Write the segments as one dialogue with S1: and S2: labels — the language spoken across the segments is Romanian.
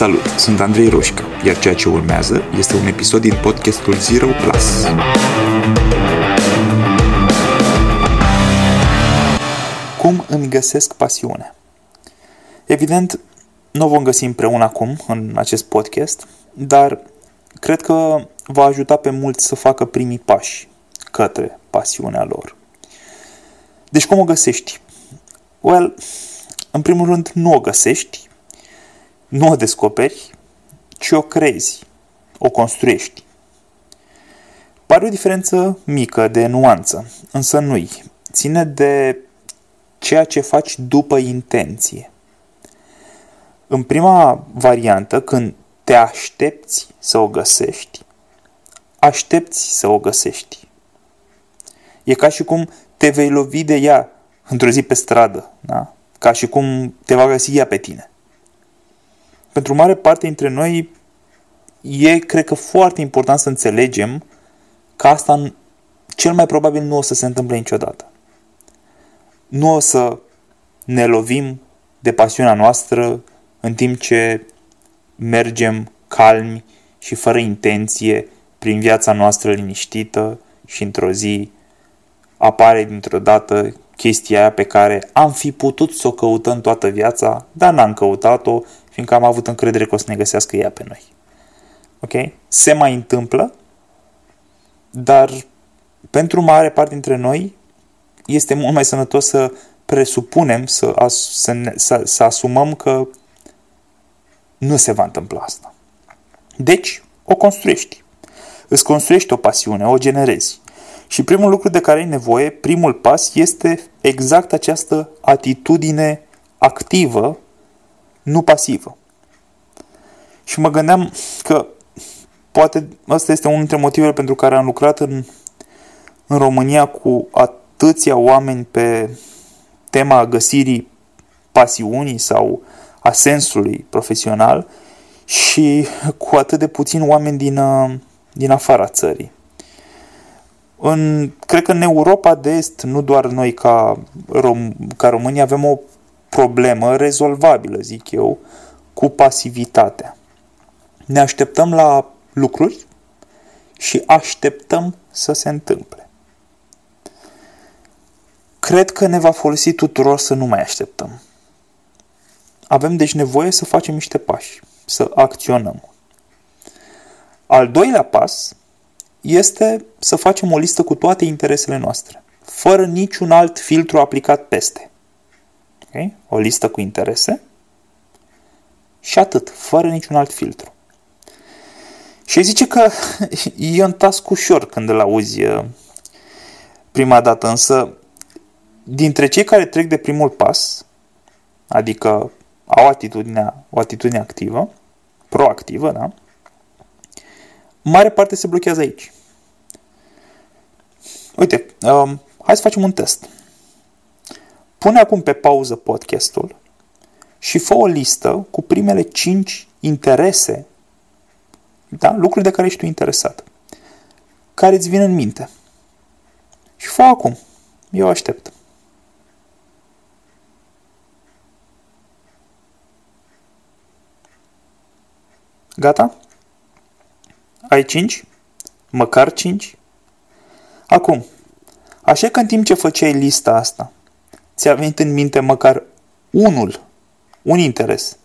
S1: Salut, sunt Andrei Roșca, iar ceea ce urmează este un episod din podcastul Zero Plus. Cum îmi găsesc pasiunea? Evident, nu o vom găsi împreună acum în acest podcast, dar cred că va ajuta pe mulți să facă primii pași către pasiunea lor. Deci cum o găsești? Well, în primul rând nu o găsești, nu o descoperi, ci o crezi, o construiești. Pare o diferență mică de nuanță, însă nu-i. Ține de ceea ce faci după intenție. În prima variantă, când te aștepți să o găsești, aștepți să o găsești. E ca și cum te vei lovi de ea într-o zi pe stradă, da? ca și cum te va găsi ea pe tine. Pentru mare parte dintre noi e, cred că, foarte important să înțelegem că asta cel mai probabil nu o să se întâmple niciodată. Nu o să ne lovim de pasiunea noastră în timp ce mergem calmi și fără intenție prin viața noastră liniștită și într-o zi apare dintr-o dată chestia aia pe care am fi putut să o căutăm toată viața, dar n-am căutat-o, fiindcă am avut încredere că o să ne găsească ea pe noi. Ok? Se mai întâmplă, dar pentru mare parte dintre noi este mult mai sănătos să presupunem, să, as, să, ne, să, să asumăm că nu se va întâmpla asta. Deci, o construiești. Îți construiești o pasiune, o generezi. Și primul lucru de care ai nevoie, primul pas, este exact această atitudine activă, nu pasivă. Și mă gândeam că poate ăsta este unul dintre motivele pentru care am lucrat în, în România cu atâția oameni pe tema găsirii pasiunii sau a sensului profesional și cu atât de puțini oameni din, din afara țării. În, cred că în Europa de Est, nu doar noi ca, Rom, ca România, avem o problemă rezolvabilă, zic eu, cu pasivitatea. Ne așteptăm la lucruri și așteptăm să se întâmple. Cred că ne va folosi tuturor să nu mai așteptăm. Avem deci nevoie să facem niște pași, să acționăm. Al doilea pas este să facem o listă cu toate interesele noastre, fără niciun alt filtru aplicat peste. Okay? O listă cu interese și atât, fără niciun alt filtru. Și zice că e un task ușor când îl auzi uh, prima dată, însă dintre cei care trec de primul pas, adică au atitudinea, o atitudine activă, proactivă, da? Mare parte se blochează aici. Uite, um, hai să facem un test. Pune acum pe pauză podcastul și fă o listă cu primele 5 interese, da? lucruri de care ești tu interesat, care îți vin în minte. Și fă acum. Eu aștept. Gata? Ai 5? Măcar 5? Acum, așa că în timp ce făceai lista asta, ți-a venit în minte măcar unul, un interes,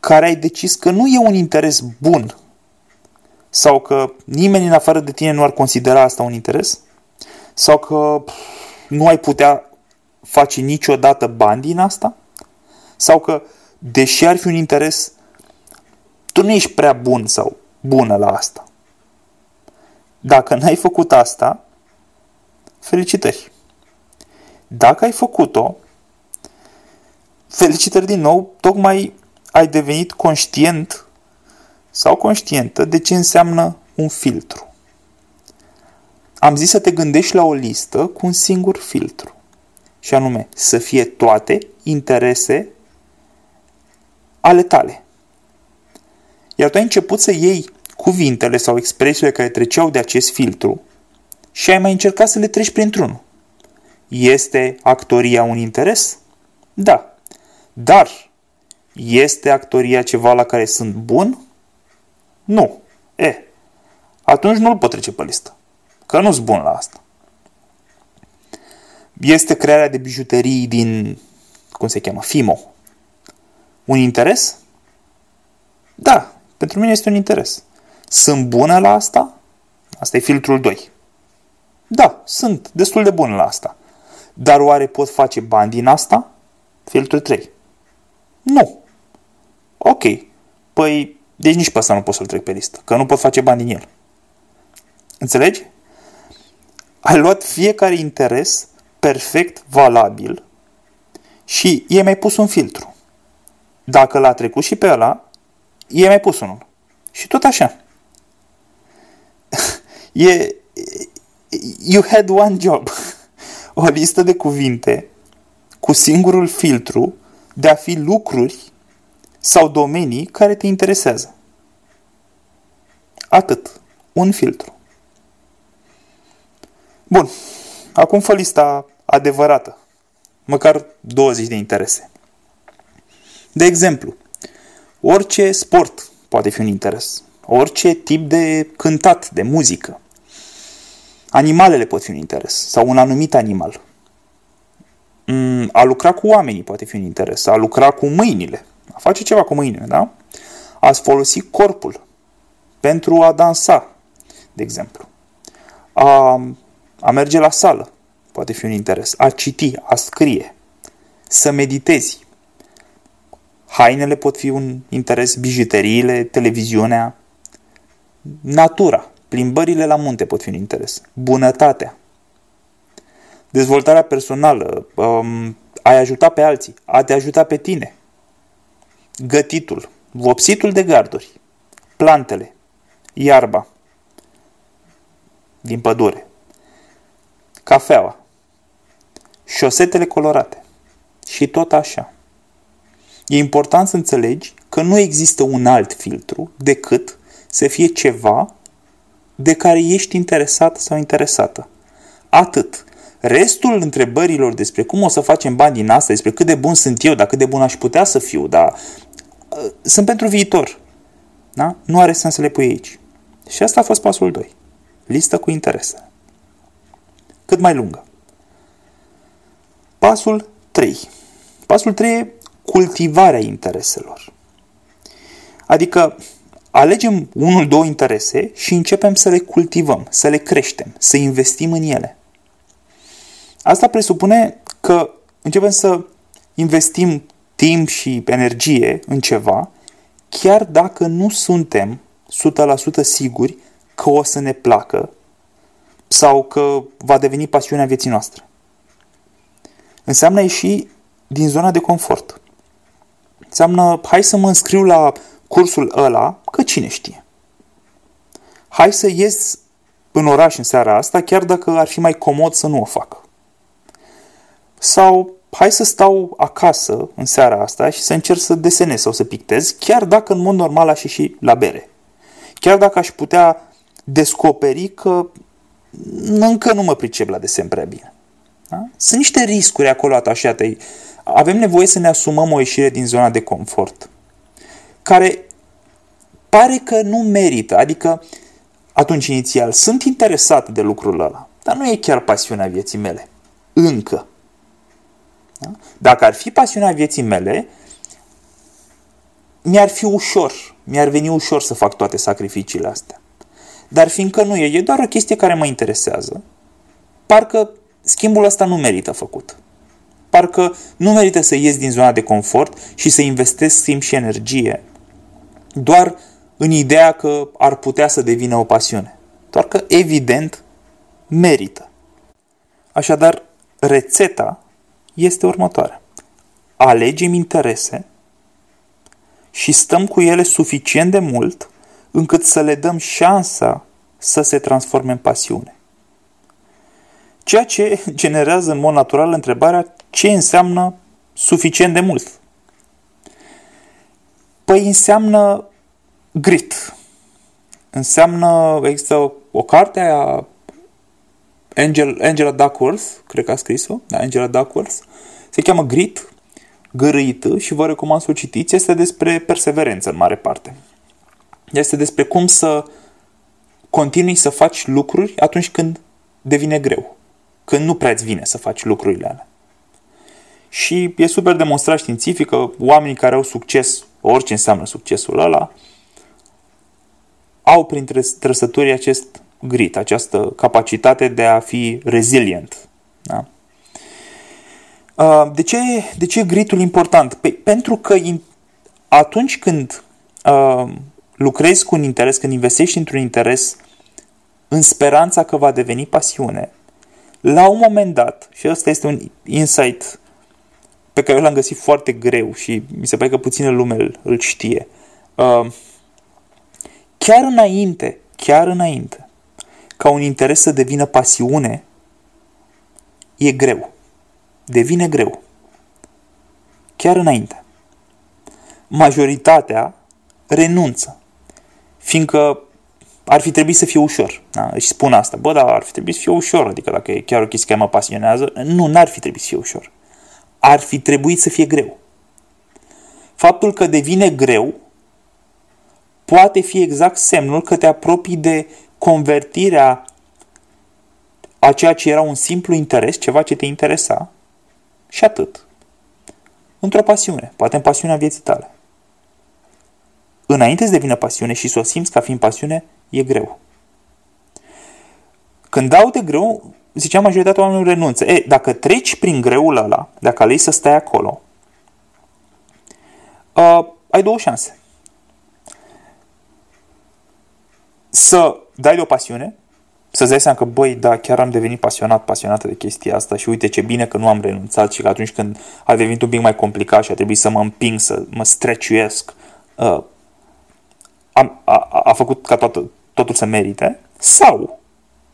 S1: care ai decis că nu e un interes bun sau că nimeni în afară de tine nu ar considera asta un interes sau că nu ai putea face niciodată bani din asta sau că deși ar fi un interes tu nu ești prea bun sau bună la asta. Dacă n-ai făcut asta, felicitări. Dacă ai făcut-o, felicitări din nou, tocmai ai devenit conștient sau conștientă de ce înseamnă un filtru. Am zis să te gândești la o listă cu un singur filtru. Și anume, să fie toate interese ale tale. Iar tu ai început să iei cuvintele sau expresiile care treceau de acest filtru și ai mai încercat să le treci printr-unul. Este actoria un interes? Da. Dar Este actoria ceva la care sunt bun? Nu. E, atunci nu-l pot trece pe listă. Că nu sunt bun la asta. Este crearea de bijuterii din, cum se cheamă, FIMO. Un interes? Da, pentru mine este un interes. Sunt bună la asta? Asta e filtrul 2. Da, sunt destul de bun la asta. Dar oare pot face bani din asta? Filtrul 3. Nu. Ok. Păi, deci nici pe asta nu pot să-l trec pe listă, că nu pot face bani din el. Înțelegi? Ai luat fiecare interes perfect valabil și i-ai mai pus un filtru. Dacă l-a trecut și pe ăla, i-ai mai pus unul. Și tot așa. E, you had one job. O listă de cuvinte cu singurul filtru de a fi lucruri sau domenii care te interesează. Atât. Un filtru. Bun. Acum fă lista adevărată. Măcar 20 de interese. De exemplu, orice sport poate fi un interes. Orice tip de cântat, de muzică. Animalele pot fi un interes. Sau un anumit animal. Mm, a lucra cu oamenii poate fi un interes. A lucra cu mâinile. A face ceva cu mâinile, da? Ați folosi corpul pentru a dansa, de exemplu. A, a merge la sală poate fi un interes. A citi, a scrie, să meditezi. Hainele pot fi un interes, bijuteriile, televiziunea, natura, plimbările la munte pot fi un interes, bunătatea, dezvoltarea personală, um, ai ajuta pe alții, a te ajuta pe tine, gătitul, vopsitul de garduri, plantele, iarba. Din pădure, cafeaua, șosetele colorate. Și tot așa. E important să înțelegi că nu există un alt filtru decât să fie ceva de care ești interesat sau interesată. Atât. Restul întrebărilor despre cum o să facem bani din asta, despre cât de bun sunt eu, dar cât de bun aș putea să fiu, dar uh, sunt pentru viitor. Da? Nu are sens să le pui aici. Și asta a fost pasul 2. Listă cu interese. Cât mai lungă. Pasul 3. Pasul 3 e cultivarea intereselor. Adică alegem unul, două interese și începem să le cultivăm, să le creștem, să investim în ele. Asta presupune că începem să investim timp și energie în ceva, chiar dacă nu suntem 100% siguri că o să ne placă sau că va deveni pasiunea vieții noastre. Înseamnă ieși din zona de confort. Înseamnă, hai să mă înscriu la cursul ăla, că cine știe. Hai să ies în oraș în seara asta, chiar dacă ar fi mai comod să nu o fac. Sau hai să stau acasă în seara asta și să încerc să desenez sau să pictez, chiar dacă în mod normal aș ieși la bere. Chiar dacă aș putea descoperi că încă nu mă pricep la desen prea bine. Da? Sunt niște riscuri acolo atașate. Avem nevoie să ne asumăm o ieșire din zona de confort, care pare că nu merită. Adică, atunci inițial, sunt interesat de lucrul ăla, dar nu e chiar pasiunea vieții mele. Încă. Da? Dacă ar fi pasiunea vieții mele, mi-ar fi ușor, mi-ar veni ușor să fac toate sacrificiile astea. Dar fiindcă nu e, e doar o chestie care mă interesează, parcă schimbul ăsta nu merită făcut. Parcă nu merită să ies din zona de confort și să investesc timp și energie doar în ideea că ar putea să devină o pasiune. Doar că, evident, merită. Așadar, rețeta este următoarea. Alegem interese și stăm cu ele suficient de mult încât să le dăm șansa să se transforme în pasiune. Ceea ce generează în mod natural întrebarea ce înseamnă suficient de mult. Păi înseamnă grit. Înseamnă, există o, o carte a Angel, Angela Duckworth, cred că a scris-o, da, Angela Duckworth, se cheamă Grit, gărâită și vă recomand să o citiți, este despre perseverență în mare parte. Este despre cum să continui să faci lucruri atunci când devine greu, când nu prea-ți vine să faci lucrurile alea. Și e super demonstrat științific că oamenii care au succes, orice înseamnă succesul ăla, au printre trăsături acest grit, această capacitate de a fi resilient. Da? Uh, de ce, de ce e gritul important? Păi, pentru că atunci când uh, lucrezi cu un interes, când investești într-un interes în speranța că va deveni pasiune, la un moment dat, și ăsta este un insight pe care eu l-am găsit foarte greu și mi se pare că puțină lume îl, îl știe, uh, chiar înainte, chiar înainte, ca un interes să devină pasiune, e greu. Devine greu. Chiar înainte. Majoritatea renunță, fiindcă ar fi trebuit să fie ușor. Da? Își spun asta. Bă, dar ar fi trebuit să fie ușor. Adică dacă e chiar o chestie care mă pasionează, nu, n-ar fi trebuit să fie ușor. Ar fi trebuit să fie greu. Faptul că devine greu poate fi exact semnul că te apropii de convertirea a ceea ce era un simplu interes, ceva ce te interesa, și atât. Într-o pasiune, poate în pasiunea vieții tale. Înainte să devină pasiune și să o simți ca fiind pasiune, e greu. Când dau de greu, ziceam majoritatea oamenilor renunță. E, dacă treci prin greul ăla, dacă alegi să stai acolo, uh, ai două șanse. să dai de o pasiune, să-ți dai seama că, băi, da, chiar am devenit pasionat, pasionată de chestia asta și uite ce bine că nu am renunțat și că atunci când a devenit un pic mai complicat și a trebuit să mă împing, să mă streciuiesc, uh, a, a, a făcut ca toată, totul să merite, sau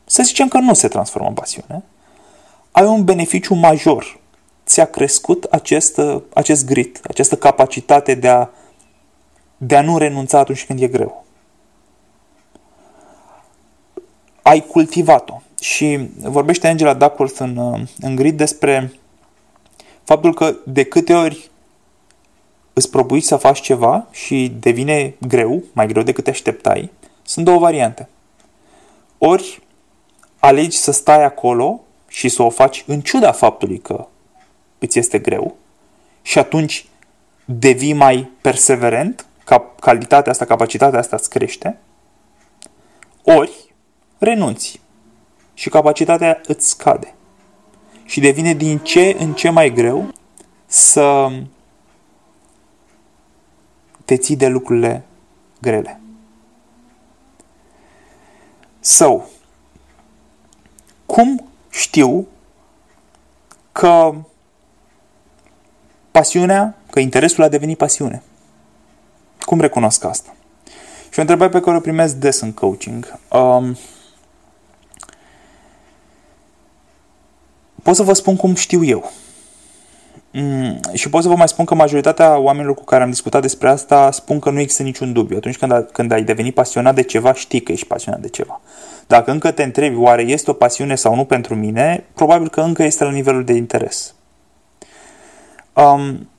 S1: să zicem că nu se transformă în pasiune, ai un beneficiu major. Ți-a crescut acest, acest grit, această capacitate de a, de a nu renunța atunci când e greu. ai cultivat-o. Și vorbește Angela Duckworth în, în grid despre faptul că de câte ori îți propui să faci ceva și devine greu, mai greu decât te așteptai, sunt două variante. Ori alegi să stai acolo și să o faci în ciuda faptului că îți este greu și atunci devii mai perseverent, calitatea asta, capacitatea asta îți crește, ori renunți și capacitatea îți scade. Și devine din ce în ce mai greu să te ții de lucrurile grele. Sau, so, cum știu că pasiunea, că interesul a devenit pasiune? Cum recunosc asta? Și o întrebare pe care o primesc des în coaching. Um, pot să vă spun cum știu eu. Mm, și pot să vă mai spun că majoritatea oamenilor cu care am discutat despre asta spun că nu există niciun dubiu. Atunci când, a, când ai devenit pasionat de ceva, știi că ești pasionat de ceva. Dacă încă te întrebi oare este o pasiune sau nu pentru mine, probabil că încă este la nivelul de interes. Um,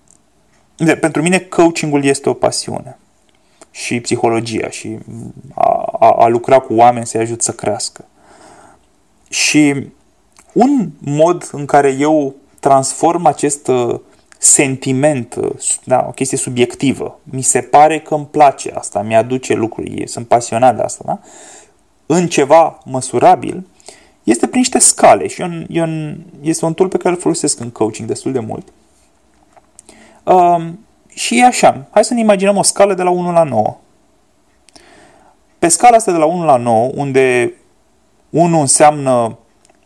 S1: de, pentru mine coachingul este o pasiune și psihologia și a, a, a lucra cu oameni să-i ajut să crească. Și un mod în care eu transform acest uh, sentiment, uh, da, o chestie subiectivă, mi se pare că îmi place asta, mi-aduce lucruri, sunt pasionat de asta, da? în ceva măsurabil, este prin niște scale și un, un, este un tool pe care îl folosesc în coaching destul de mult. Um, și e așa, hai să ne imaginăm o scală de la 1 la 9. Pe scala asta de la 1 la 9, unde 1 înseamnă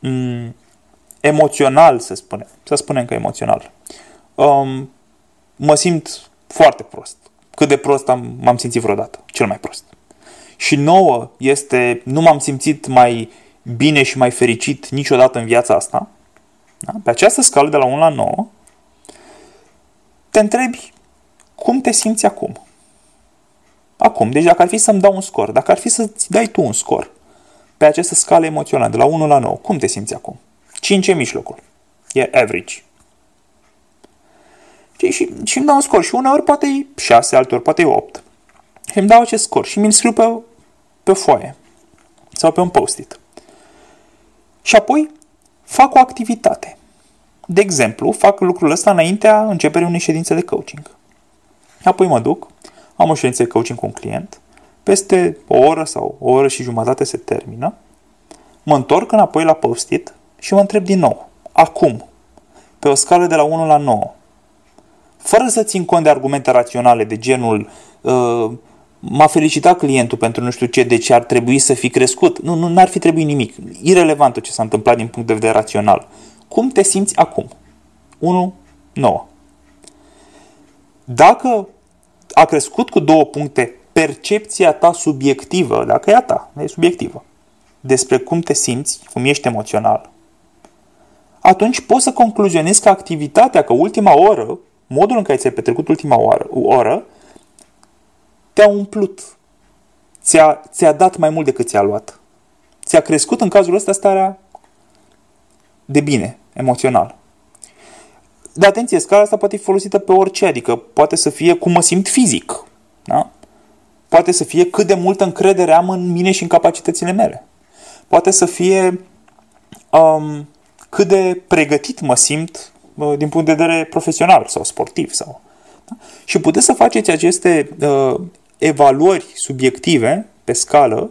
S1: m- emoțional, să spunem, să spunem că emoțional, um, mă simt foarte prost. Cât de prost am, m-am simțit vreodată, cel mai prost. Și nouă este, nu m-am simțit mai bine și mai fericit niciodată în viața asta. Da? Pe această scală de la 1 la 9, te întrebi cum te simți acum. Acum, deci dacă ar fi să-mi dau un scor, dacă ar fi să-ți dai tu un scor pe această scală emoțională de la 1 la 9, cum te simți acum? 5 e mijlocul. E average. Și, și îmi dau un scor și uneori poate e 6, alteori poate e 8. Și îmi dau acest scor și mi-l scriu pe, pe foaie sau pe un post-it. Și apoi fac o activitate. De exemplu, fac lucrul ăsta înaintea începerii unei ședințe de coaching. Apoi mă duc, am o ședință de coaching cu un client, peste o oră sau o oră și jumătate se termină, mă întorc înapoi la post-it și mă întreb din nou, acum, pe o scală de la 1 la 9, fără să țin cont de argumente raționale de genul uh, m-a felicitat clientul pentru nu știu ce, de ce ar trebui să fi crescut. Nu, nu ar fi trebuit nimic. Irelevant ce s-a întâmplat din punct de vedere rațional. Cum te simți acum? 1, 9. Dacă a crescut cu două puncte percepția ta subiectivă, dacă e a ta, e subiectivă, despre cum te simți, cum ești emoțional, atunci poți să concluzionezi că activitatea, că ultima oră, modul în care ți-ai petrecut ultima oră, oră te-a umplut. Ți-a, ți-a dat mai mult decât ți-a luat. Ți-a crescut în cazul ăsta starea de bine, emoțional. De atenție, scala asta poate fi folosită pe orice, adică poate să fie cum mă simt fizic. Da? Poate să fie cât de multă încredere am în mine și în capacitățile mele. Poate să fie um, cât de pregătit mă simt uh, din punct de vedere profesional sau sportiv. Sau, da? Și puteți să faceți aceste uh, evaluări subiective pe scală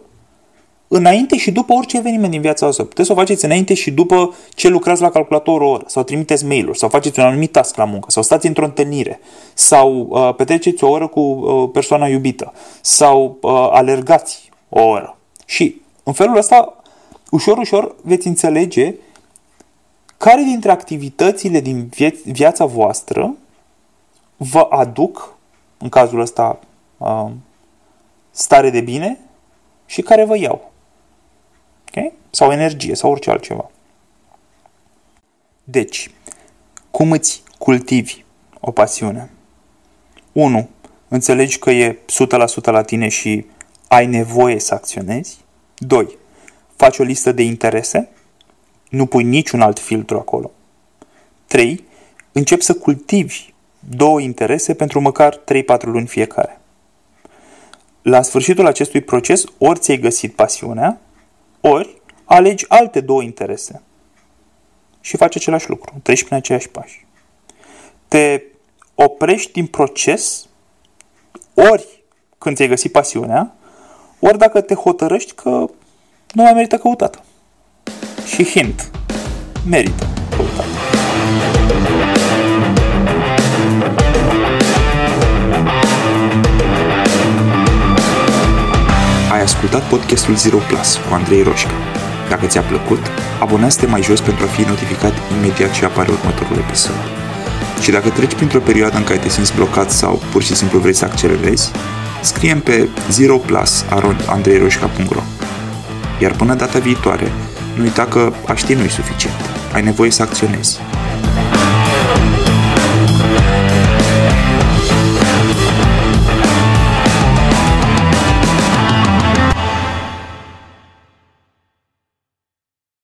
S1: înainte și după orice eveniment din viața voastră. Puteți să o faceți înainte și după ce lucrați la calculator o oră, sau trimiteți mail-uri, sau faceți un anumit task la muncă, sau stați într-o întâlnire, sau uh, petreceți o oră cu uh, persoana iubită, sau uh, alergați o oră. Și în felul ăsta, ușor, ușor veți înțelege care dintre activitățile din vieț- viața voastră vă aduc, în cazul ăsta, uh, stare de bine și care vă iau. Okay? Sau energie, sau orice altceva. Deci, cum îți cultivi o pasiune? 1. Înțelegi că e 100% la tine și ai nevoie să acționezi. 2. Faci o listă de interese. Nu pui niciun alt filtru acolo. 3. Începi să cultivi două interese pentru măcar 3-4 luni fiecare. La sfârșitul acestui proces, ori ți-ai găsit pasiunea, ori alegi alte două interese și faci același lucru, treci prin aceiași pași. Te oprești din proces ori când ți-ai găsit pasiunea, ori dacă te hotărăști că nu mai merită căutată. Și hint, merită căutată.
S2: Ai ascultat podcastul Zero Plus cu Andrei Roșca. Dacă ți-a plăcut, abonează-te mai jos pentru a fi notificat imediat ce apare următorul episod. Și dacă treci printr-o perioadă în care te simți blocat sau pur și simplu vrei să accelerezi, scrie pe zeroplus.andreiroșca.ro Iar până data viitoare, nu uita că a ști nu-i suficient. Ai nevoie să acționezi.